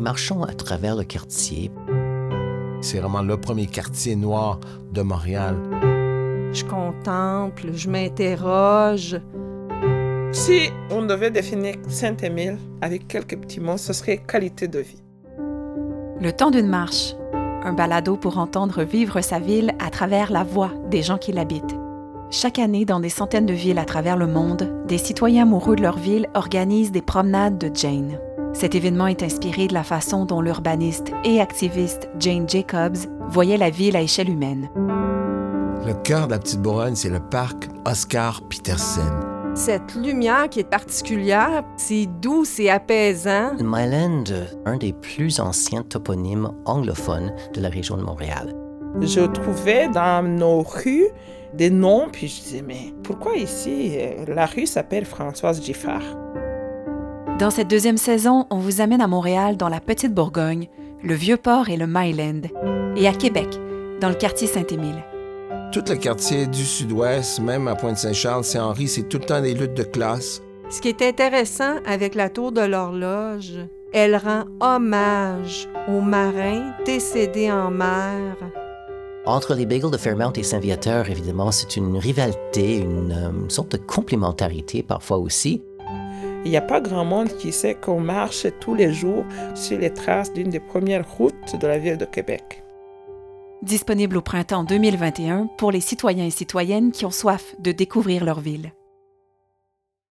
marchons à travers le quartier. C'est vraiment le premier quartier noir de Montréal. Je contemple, je m'interroge. Si on devait définir Saint-Émile avec quelques petits mots, ce serait qualité de vie. Le temps d'une marche, un balado pour entendre vivre sa ville à travers la voix des gens qui l'habitent. Chaque année, dans des centaines de villes à travers le monde, des citoyens amoureux de leur ville organisent des promenades de Jane. Cet événement est inspiré de la façon dont l'urbaniste et activiste Jane Jacobs voyait la ville à échelle humaine. Le cœur de la Petite Bourgogne, c'est le parc Oscar Peterson. Cette lumière qui est particulière, c'est doux, c'est apaisant. Myland, un des plus anciens toponymes anglophones de la région de Montréal. Je trouvais dans nos rues des noms, puis je disais, mais pourquoi ici euh, la rue s'appelle Françoise Giffard? Dans cette deuxième saison, on vous amène à Montréal, dans la Petite Bourgogne, le Vieux-Port et le Myland, et à Québec, dans le quartier Saint-Émile. Tout le quartier du sud-ouest, même à Pointe-Saint-Charles, Saint-Henri, c'est tout le temps des luttes de classe. Ce qui est intéressant avec la tour de l'horloge, elle rend hommage aux marins décédés en mer. Entre les bagels de Fairmount et Saint-Viateur, évidemment, c'est une rivalité, une, euh, sorte de complémentarité parfois aussi. Il n'y a pas grand monde qui sait qu'on marche tous les jours sur les traces d'une des premières routes de la ville de Québec. Disponible au printemps 2021 pour les citoyens et citoyennes qui ont soif de découvrir leur ville.